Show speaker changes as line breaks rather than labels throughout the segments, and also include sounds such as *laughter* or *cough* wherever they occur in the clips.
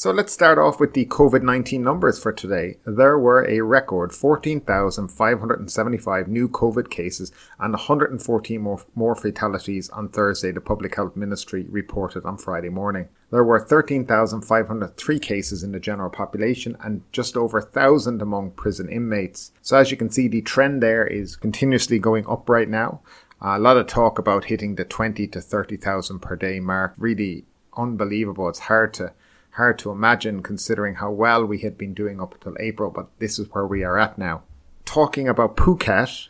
So let's start off with the COVID 19 numbers for today. There were a record 14,575 new COVID cases and 114 more, more, fatalities on Thursday, the Public Health Ministry reported on Friday morning. There were 13,503 cases in the general population and just over 1,000 among prison inmates. So as you can see, the trend there is continuously going up right now. A lot of talk about hitting the 20 to 30,000 per day mark. Really unbelievable. It's hard to hard to imagine considering how well we had been doing up until April, but this is where we are at now. Talking about Phuket,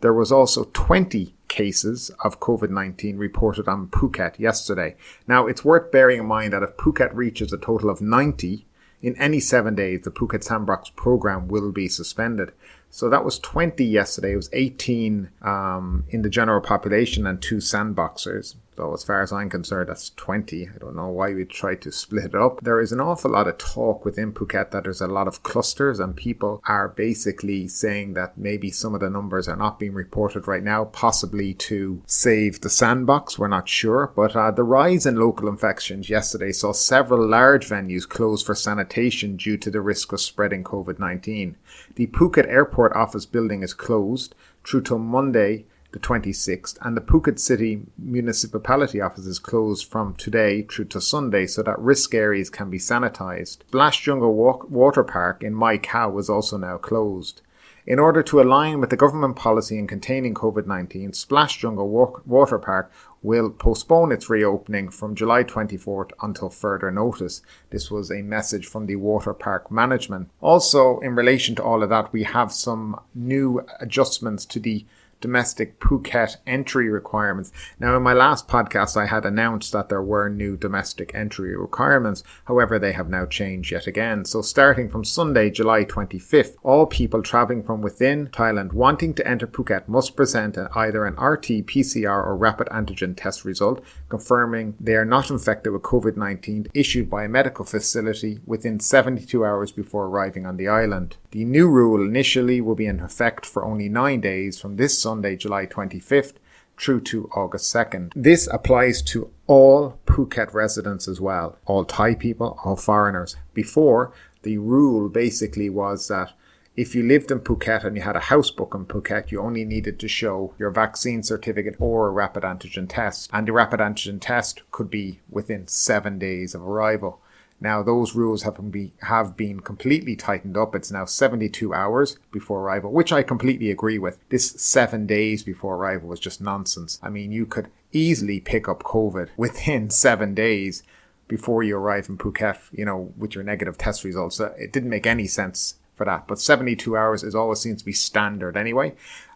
there was also 20 cases of COVID-19 reported on Phuket yesterday. Now, it's worth bearing in mind that if Phuket reaches a total of 90, in any seven days, the Phuket Sandbox program will be suspended. So that was 20 yesterday. It was 18 um, in the general population and two sandboxers. So as far as I'm concerned, that's 20. I don't know why we try to split it up. There is an awful lot of talk within Phuket that there's a lot of clusters and people are basically saying that maybe some of the numbers are not being reported right now, possibly to save the sandbox. We're not sure. But uh, the rise in local infections yesterday saw several large venues closed for sanitation due to the risk of spreading COVID-19. The Phuket Airport office building is closed through till Monday, the 26th, and the Phuket City Municipality office is closed from today through to Sunday so that risk areas can be sanitized. Splash Jungle Walk- Water Park in Mai Khao is also now closed. In order to align with the government policy in containing COVID 19, Splash Jungle Water Park will postpone its reopening from July 24th until further notice. This was a message from the water park management. Also, in relation to all of that, we have some new adjustments to the domestic Phuket entry requirements. Now, in my last podcast, I had announced that there were new domestic entry requirements. However, they have now changed yet again. So, starting from Sunday, July 25th, all people traveling from within Thailand wanting to enter Phuket must present either an RT, PCR, or rapid antigen test result confirming they are not infected with COVID 19 issued by a medical facility within 72 hours before arriving on the island. The new rule initially will be in effect for only nine days from this Sunday, July 25th through to August 2nd. This applies to all Phuket residents as well, all Thai people, all foreigners. Before, the rule basically was that if you lived in Phuket and you had a house book in Phuket, you only needed to show your vaccine certificate or a rapid antigen test. And the rapid antigen test could be within seven days of arrival. Now those rules have been, have been completely tightened up. It's now 72 hours before arrival, which I completely agree with. This seven days before arrival was just nonsense. I mean, you could easily pick up COVID *laughs* within seven days before you arrive in Phuket, you know, with your negative test results. Uh, it didn't make any sense for that. But 72 hours is always seems to be standard anyway.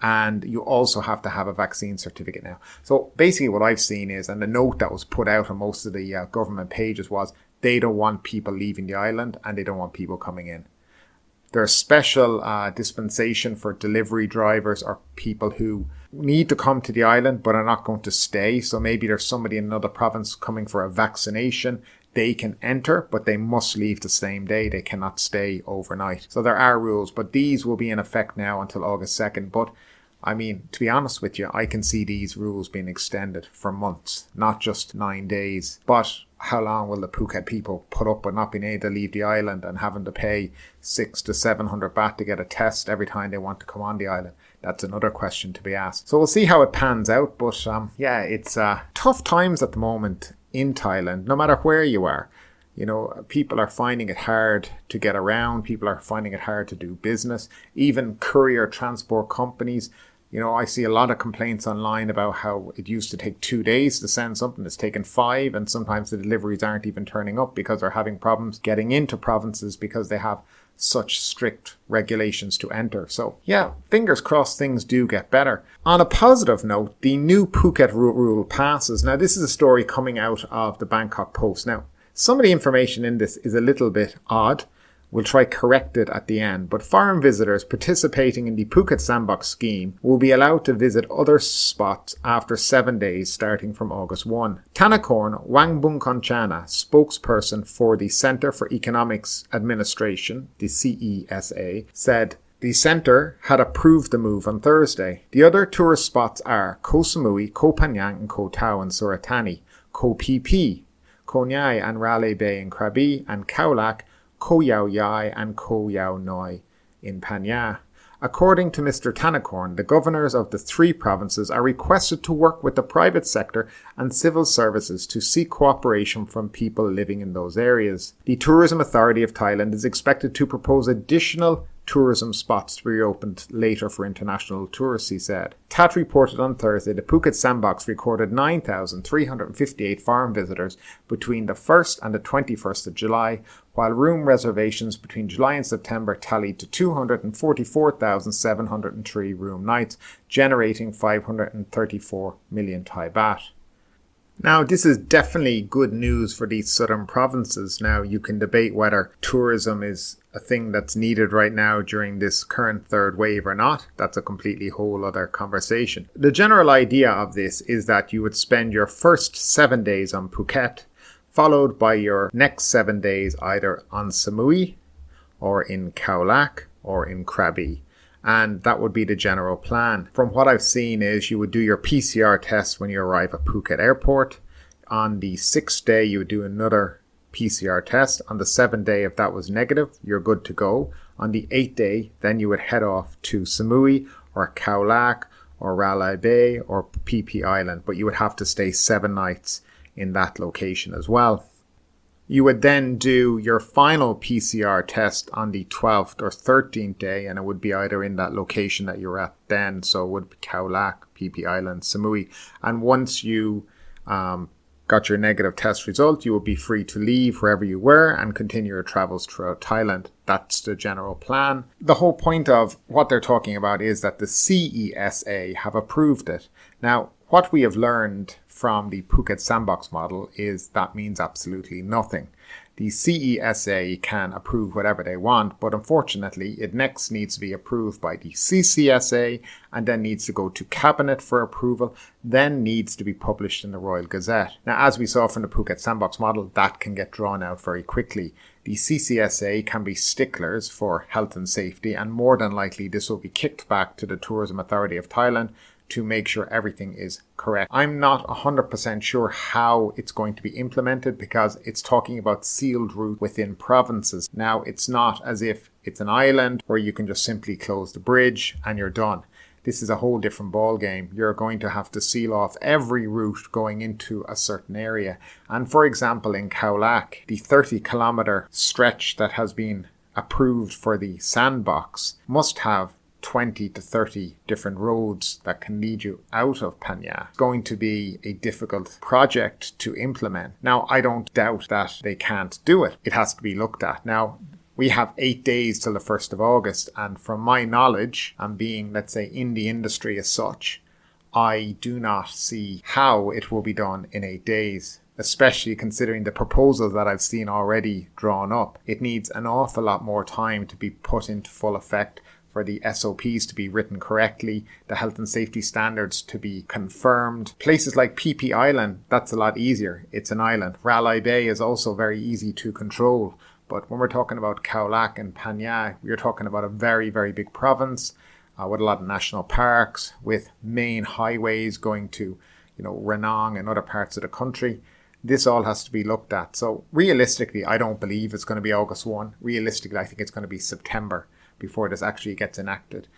And you also have to have a vaccine certificate now. So basically what I've seen is, and the note that was put out on most of the uh, government pages was they don't want people leaving the island and they don't want people coming in. There's special uh, dispensation for delivery drivers or people who need to come to the island but are not going to stay. So maybe there's somebody in another province coming for a vaccination. They can enter, but they must leave the same day. They cannot stay overnight. So there are rules, but these will be in effect now until August 2nd. But I mean, to be honest with you, I can see these rules being extended for months, not just nine days. But how long will the Phuket people put up with not being able to leave the island and having to pay six to seven hundred baht to get a test every time they want to come on the island? That's another question to be asked. So we'll see how it pans out. But um, yeah, it's uh, tough times at the moment in Thailand, no matter where you are. You know, people are finding it hard to get around. People are finding it hard to do business. Even courier transport companies you know, I see a lot of complaints online about how it used to take two days to send something. It's taken five, and sometimes the deliveries aren't even turning up because they're having problems getting into provinces because they have such strict regulations to enter. So, yeah, fingers crossed things do get better. On a positive note, the new Phuket rule passes. Now, this is a story coming out of the Bangkok Post. Now, some of the information in this is a little bit odd We'll try correct it at the end, but foreign visitors participating in the Phuket Sandbox scheme will be allowed to visit other spots after seven days starting from August 1. Tanakorn Wangbunkonchana, spokesperson for the Centre for Economics Administration, the CESA, said the centre had approved the move on Thursday. The other tourist spots are Koh Samui, Koh Phangan and Koh Tao in Surat Thani, Koh Phi Phi, Koh Nhai and Railay Bay in Krabi, and Khao Koh Yao Yai and Koh Yao Noi in Phang According to Mr. Tanakorn, the governors of the three provinces are requested to work with the private sector and civil services to seek cooperation from people living in those areas. The Tourism Authority of Thailand is expected to propose additional tourism spots to be reopened later for international tourists, he said. TAT reported on Thursday the Phuket Sandbox recorded 9,358 foreign visitors between the 1st and the 21st of July, while room reservations between July and September tallied to 244,703 room nights, generating 534 million Thai baht. Now, this is definitely good news for these southern provinces. Now, you can debate whether tourism is a thing that's needed right now during this current third wave or not. That's a completely whole other conversation. The general idea of this is that you would spend your first seven days on Phuket, followed by your next seven days either on Samui or in Khao Lak or in Krabi and that would be the general plan. From what I've seen is you would do your PCR test when you arrive at Phuket Airport. On the sixth day, you would do another PCR test. On the seventh day, if that was negative, you're good to go. On the eighth day, then you would head off to Samui or Khao Lak or Railay Bay or Phi Island, but you would have to stay seven nights in that location as well. You would then do your final PCR test on the 12th or 13th day, and it would be either in that location that you're at then, so it would be Khao Lak, Phi Phi Island, Samui. And once you um, got your negative test result, you would be free to leave wherever you were and continue your travels throughout Thailand. That's the general plan. The whole point of what they're talking about is that the CESA have approved it. Now, what we have learned from the Phuket sandbox model is that means absolutely nothing. The CESA can approve whatever they want, but unfortunately, it next needs to be approved by the CCSA and then needs to go to Cabinet for approval, then needs to be published in the Royal Gazette. Now, as we saw from the Phuket Sandbox model, that can get drawn out very quickly. The CCSA can be sticklers for health and safety, and more than likely, this will be kicked back to the Tourism Authority of Thailand to make sure everything is correct. I'm not 100% sure how it's going to be implemented because it's talking about sealed route within provinces. Now, it's not as if it's an island where you can just simply close the bridge and you're done. This is a whole different ball game. You're going to have to seal off every route going into a certain area. And for example, in Khao the 30 kilometer stretch that has been approved for the sandbox must have 20 to 30 different roads that can lead you out of Phang Nga. It's going to be a difficult project to implement. Now, I don't doubt that they can't do it. It has to be looked at. Now, we have eight days till the 1st of August, and from my knowledge, and being, let's say, in the industry as such, I do not see how it will be done in eight days especially considering the proposals that I've seen already drawn up. It needs an awful lot more time to be put into full effect for the SOPs to be written correctly, the health and safety standards to be confirmed. Places like Phi Island, that's a lot easier. It's an island. Railay Bay is also very easy to control. But when we're talking about Khao and Phang Nga, we're talking about a very, very big province uh, with a lot of national parks, with main highways going to, you know, Ranong and other parts of the country. This all has to be looked at. So realistically, I don't believe it's going to be August 1. Realistically, I think it's going to be September before this actually gets enacted.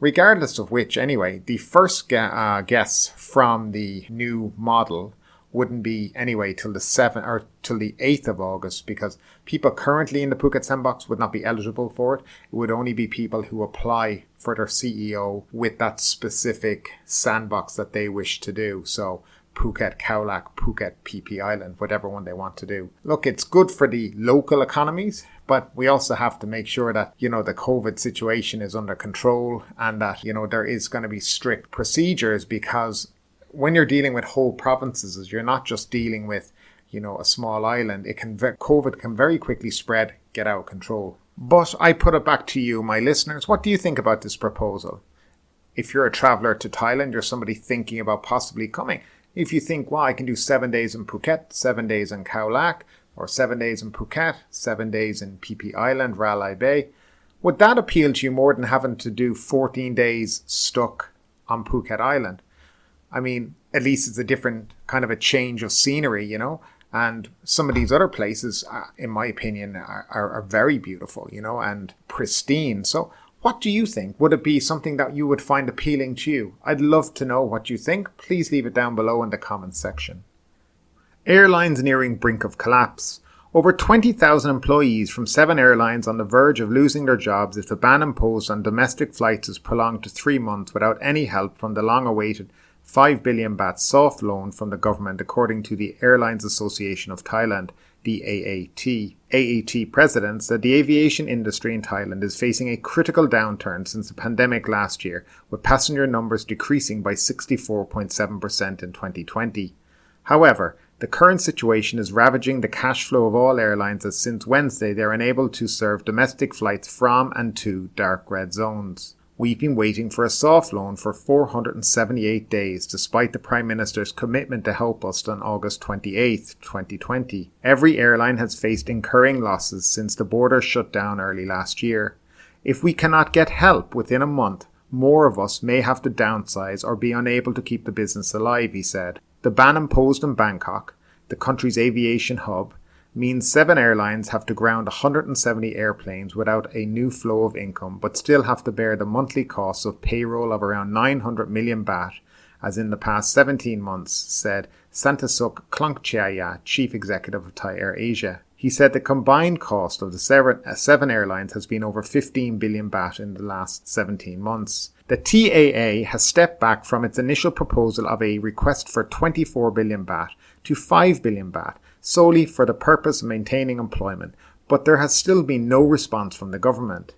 Regardless of which, anyway, the first uh, guests from the new model wouldn't be anyway till the 7th or till the 8th of August because people currently in the Phuket sandbox would not be eligible for it. It would only be people who apply for their CEO with that specific sandbox that they wish to do. So Phuket, Khao Lak, Phuket, Phi Island, whatever one they want to do. Look, it's good for the local economies, but we also have to make sure that, you know, the COVID situation is under control and that, you know, there is going to be strict procedures because when you're dealing with whole provinces, you're not just dealing with, you know, a small island. It can, COVID can very quickly spread, get out of control But I put it back to you, my listeners. What do you think about this proposal? If you're a traveller to Thailand, you're somebody thinking about possibly coming. If you think, well, I can do seven days in Phuket, seven days in Khao Lak, or seven days in Phuket, seven days in Phi Island, Railay Bay, would that appeal to you more than having to do 14 days stuck on Phuket Island? I mean, at least it's a different kind of a change of scenery, you know? And some of these other places, uh, in my opinion, are, are, are very beautiful, you know, and pristine. So, what do you think? Would it be something that you would find appealing to you? I'd love to know what you think. Please leave it down below in the comments section. Airlines nearing brink of collapse. Over 20,000 employees from seven airlines on the verge of losing their jobs if the ban imposed on domestic flights is prolonged to three months without any help from the long awaited 5 billion baht soft loan from the government, according to the Airlines Association of Thailand, the AAT. AAT president said the aviation industry in Thailand is facing a critical downturn since the pandemic last year, with passenger numbers decreasing by 64.7% in 2020. However, the current situation is ravaging the cash flow of all airlines as since Wednesday they are unable to serve domestic flights from and to dark red zones. We've been waiting for a soft loan for 478 days, despite the Prime Minister's commitment to help us on August 28, 2020. Every airline has faced incurring losses since the border shut down early last year. If we cannot get help within a month, more of us may have to downsize or be unable to keep the business alive, he said. The ban imposed in Bangkok, the country's aviation hub, means seven airlines have to ground 170 airplanes without a new flow of income, but still have to bear the monthly costs of payroll of around 900 million baht, as in the past 17 months, said Santasuk Klongchaya, chief executive of Thai Air Asia. He said the combined cost of the seven, uh, seven airlines has been over 15 billion baht in the last 17 months. The TAA has stepped back from its initial proposal of a request for 24 billion baht to 5 billion baht, solely for the purpose of maintaining employment, but there has still been no response from the government.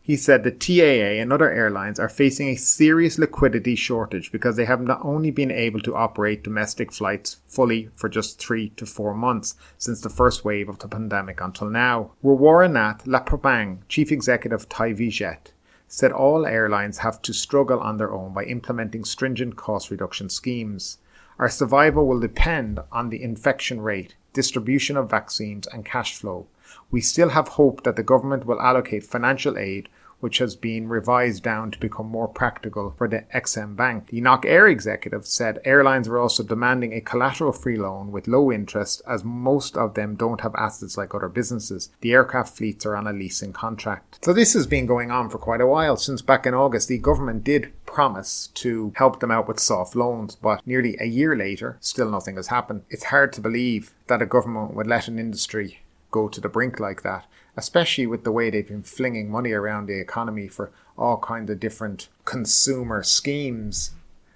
He said the TAA and other airlines are facing a serious liquidity shortage because they have not only been able to operate domestic flights fully for just three to four months since the first wave of the pandemic until now. Warwaranath Lapabang, chief executive of Thai Vietjet, said all airlines have to struggle on their own by implementing stringent cost reduction schemes. Our survival will depend on the infection rate, distribution of vaccines, and cash flow. We still have hope that the government will allocate financial aid which has been revised down to become more practical for the Exim Bank. The Nok Air executive said airlines are also demanding a collateral free loan with low interest as most of them don't have assets like other businesses. The aircraft fleets are on a leasing contract. So this has been going on for quite a while. Since back in August, the government did promise to help them out with soft loans, but nearly a year later, still nothing has happened. It's hard to believe that a government would let an industry go to the brink like that especially with the way they've been flinging money around the economy for all kinds of different consumer schemes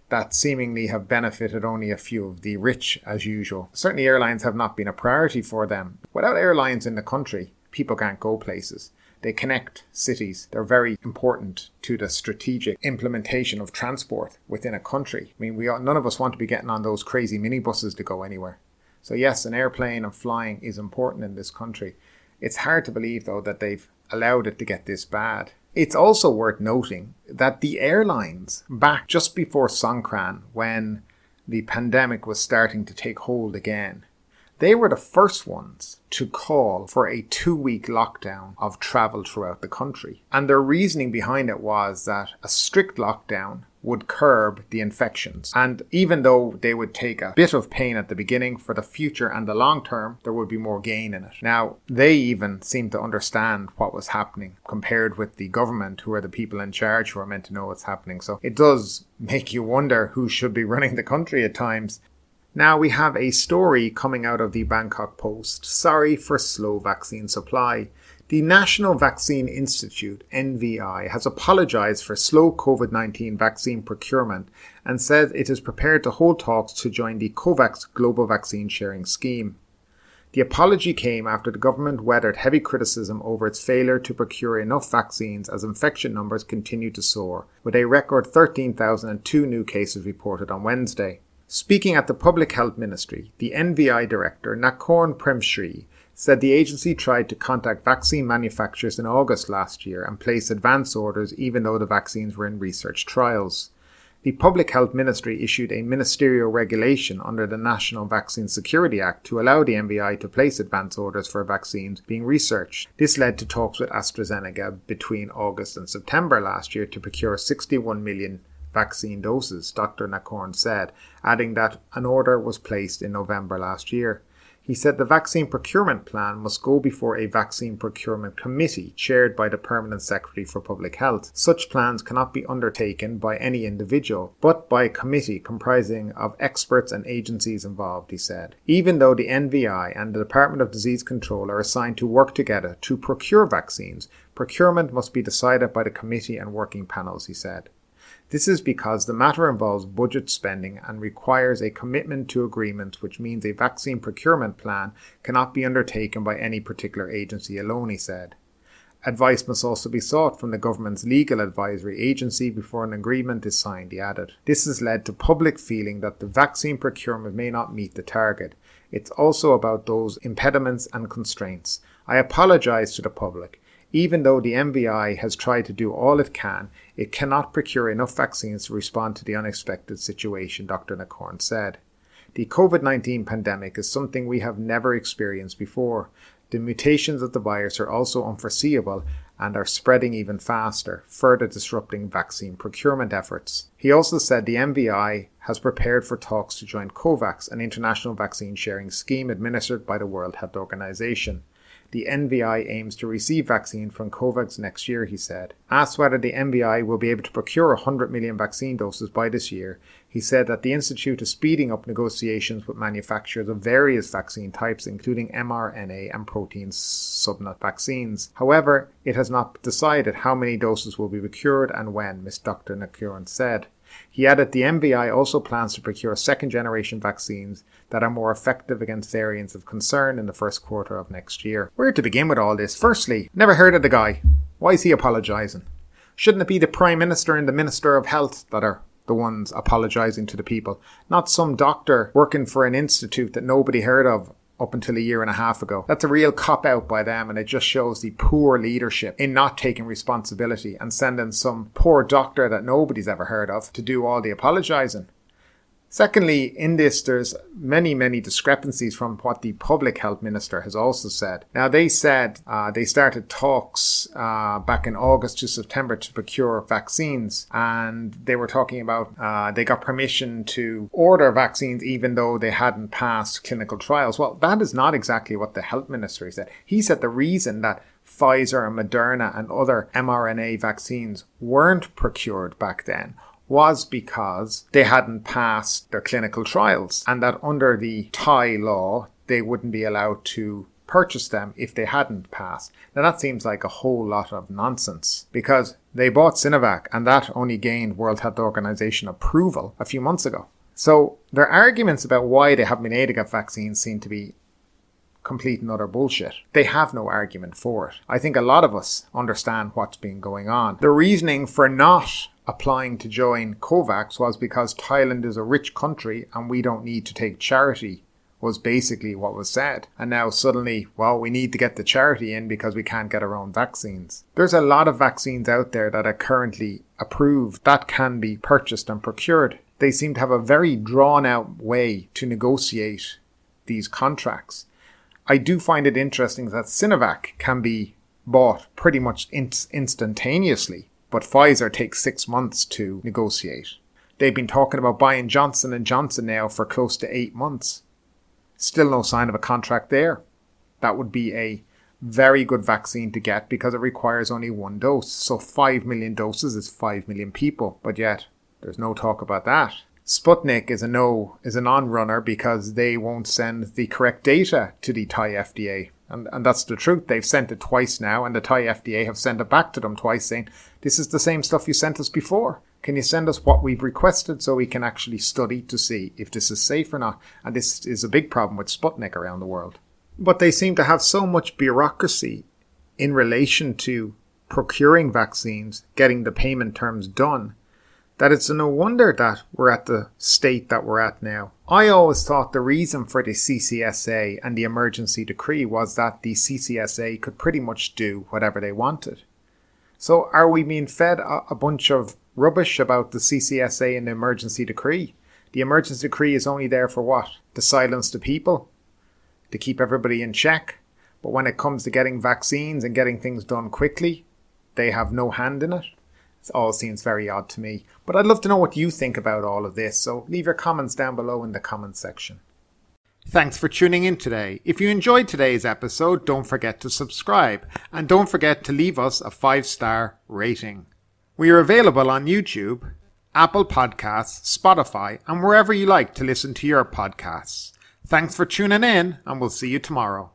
that seemingly have benefited only a few of the rich as usual. Certainly, airlines have not been a priority for them. Without airlines in the country, people can't go places. They connect cities. They're very important to the strategic implementation of transport within a country. I mean, we none of us want to be getting on those crazy minibuses to go anywhere. So yes, an airplane and flying is important in this country. It's hard to believe, though, that they've allowed it to get this bad. It's also worth noting that the airlines, back just before Songkran, when the pandemic was starting to take hold again, they were the first ones to call for a two week lockdown of travel throughout the country. And their reasoning behind it was that a strict lockdown would curb the infections. And even though they would take a bit of pain at the beginning, for the future and the long term, there would be more gain in it. Now, they even seem to understand what was happening compared with the government, who are the people in charge who are meant to know what's happening. So it does make you wonder who should be *laughs* running the country at times. Now we have a story coming out of the Bangkok Post. Sorry for slow vaccine supply. The National Vaccine Institute, NVI, has apologized for slow COVID 19 vaccine procurement and said it is prepared to hold talks to join the COVAX global vaccine sharing scheme. The apology came after the government weathered heavy criticism over its failure to procure enough vaccines as infection numbers continue to soar, with a record 13,002 new cases reported on Wednesday. Speaking at the Public Health Ministry, the NVI director, Nakorn Premsri, said the agency tried to contact vaccine manufacturers in August last year and place advance orders even though the vaccines were in research trials. The Public Health Ministry issued a ministerial regulation under the National Vaccine Security Act to allow the NVI to place advance orders for vaccines being researched. This led to talks with AstraZeneca between August and September last year to procure 61 million vaccine doses, Dr. Nakorn said, adding that an order was placed in November last year. He said the vaccine procurement plan must go before a vaccine procurement committee chaired by the Permanent Secretary for Public Health. Such plans cannot be undertaken by any individual, but by a committee comprising of experts and agencies involved, he said. Even though the NVI and the Department of Disease Control are assigned to work together to procure vaccines, procurement must be decided by the committee and working panels, he said. This is because the matter involves budget spending and requires a commitment to agreement, which means a vaccine procurement plan cannot be undertaken by any particular agency alone, he said. Advice must also be sought from the government's legal advisory agency before an agreement is signed, he added. This has led to public feeling that the vaccine procurement may not meet the target. It's also about those impediments and constraints. I apologise to the public. Even though the NVI has tried to do all it can, it cannot procure enough vaccines to respond to the unexpected situation, Dr. Nakorn said. The COVID 19 pandemic is something we have never experienced before. The mutations of the virus are also unforeseeable and are spreading even faster, further disrupting vaccine procurement efforts. He also said the NVI has prepared for talks to join COVAX, an international vaccine sharing scheme administered by the World Health Organization. The NVI aims to receive vaccine from COVAX next year, he said. Asked whether the NVI will be able to procure 100 million vaccine doses by this year, he said that the Institute is speeding up negotiations with manufacturers of various vaccine types, including mRNA and protein subunit vaccines. However, it has not decided how many doses will be procured and when, Ms. Dr. Nakorn said. He added the NVI also plans to procure second generation vaccines that are more effective against variants of concern in the first quarter of next year. Where to begin with all this? Firstly, never heard of the guy. Why is he apologising? Shouldn't it be the Prime Minister and the Minister of Health that are the ones apologising to the people, not some doctor working for an institute that nobody heard of up until a year and a half ago. That's a real cop out by them, and it just shows the poor leadership in not taking responsibility and sending some poor doctor that nobody's ever heard of to do all the apologising. Secondly, in this, there's many, many discrepancies from what the public health minister has also said. Now, they said uh, they started talks uh, back in August to September to procure vaccines, and they were talking about uh, they got permission to order vaccines even though they hadn't passed clinical trials. Well, that is not exactly what the health minister said. He said the reason that Pfizer and Moderna and other mRNA vaccines weren't procured back then was because they hadn't passed their clinical trials and that under the Thai law, they wouldn't be allowed to purchase them if they hadn't passed. Now that seems like a whole lot of nonsense because they bought Sinovac and that only gained World Health Organization approval a few months ago. So their arguments about why they haven't been able to get vaccines seem to be complete and utter bullshit. They have no argument for it. I think a lot of us understand what's been going on. The reasoning for not applying to join COVAX was because Thailand is a rich country and we don't need to take charity was basically what was said. And now suddenly, well, we need to get the charity in because we can't get our own vaccines. There's a lot of vaccines out there that are currently approved that can be purchased and procured. They seem to have a very drawn out way to negotiate these contracts. I do find it interesting that Sinovac can be bought pretty much in- instantaneously but Pfizer takes six months to negotiate. They've been talking about buying Johnson and Johnson now for close to eight months. Still no sign of a contract there. That would be a very good vaccine to get because it requires only one dose. So 5 million doses is 5 million people, but yet there's no talk about that. Sputnik is a no, is a non-runner because they won't send the correct data to the Thai FDA. And, and that's the truth. They've sent it twice now, and the Thai FDA have sent it back to them twice saying, This is the same stuff you sent us before. Can you send us what we've requested so we can actually study to see if this is safe or not? And this is a big problem with Sputnik around the world. But they seem to have so much bureaucracy in relation to procuring vaccines, getting the payment terms done, that it's no wonder that we're at the state that we're at now. I always thought the reason for the CCSA and the emergency decree was that the CCSA could pretty much do whatever they wanted. So are we being fed a, bunch of rubbish about the CCSA and the emergency decree? The emergency decree is only there for what? To silence the people? To keep everybody in check? But when it comes to getting vaccines and getting things done quickly, they have no hand in it. It all seems very odd to me. But I'd love to know what you think about all of this, so leave your comments down below in the comments section. Thanks for tuning in today. If you enjoyed today's episode, don't forget to subscribe and don't forget to leave us a five star rating. We are available on YouTube, Apple Podcasts, Spotify, and wherever you like to listen to your podcasts. Thanks for tuning in, and we'll see you tomorrow.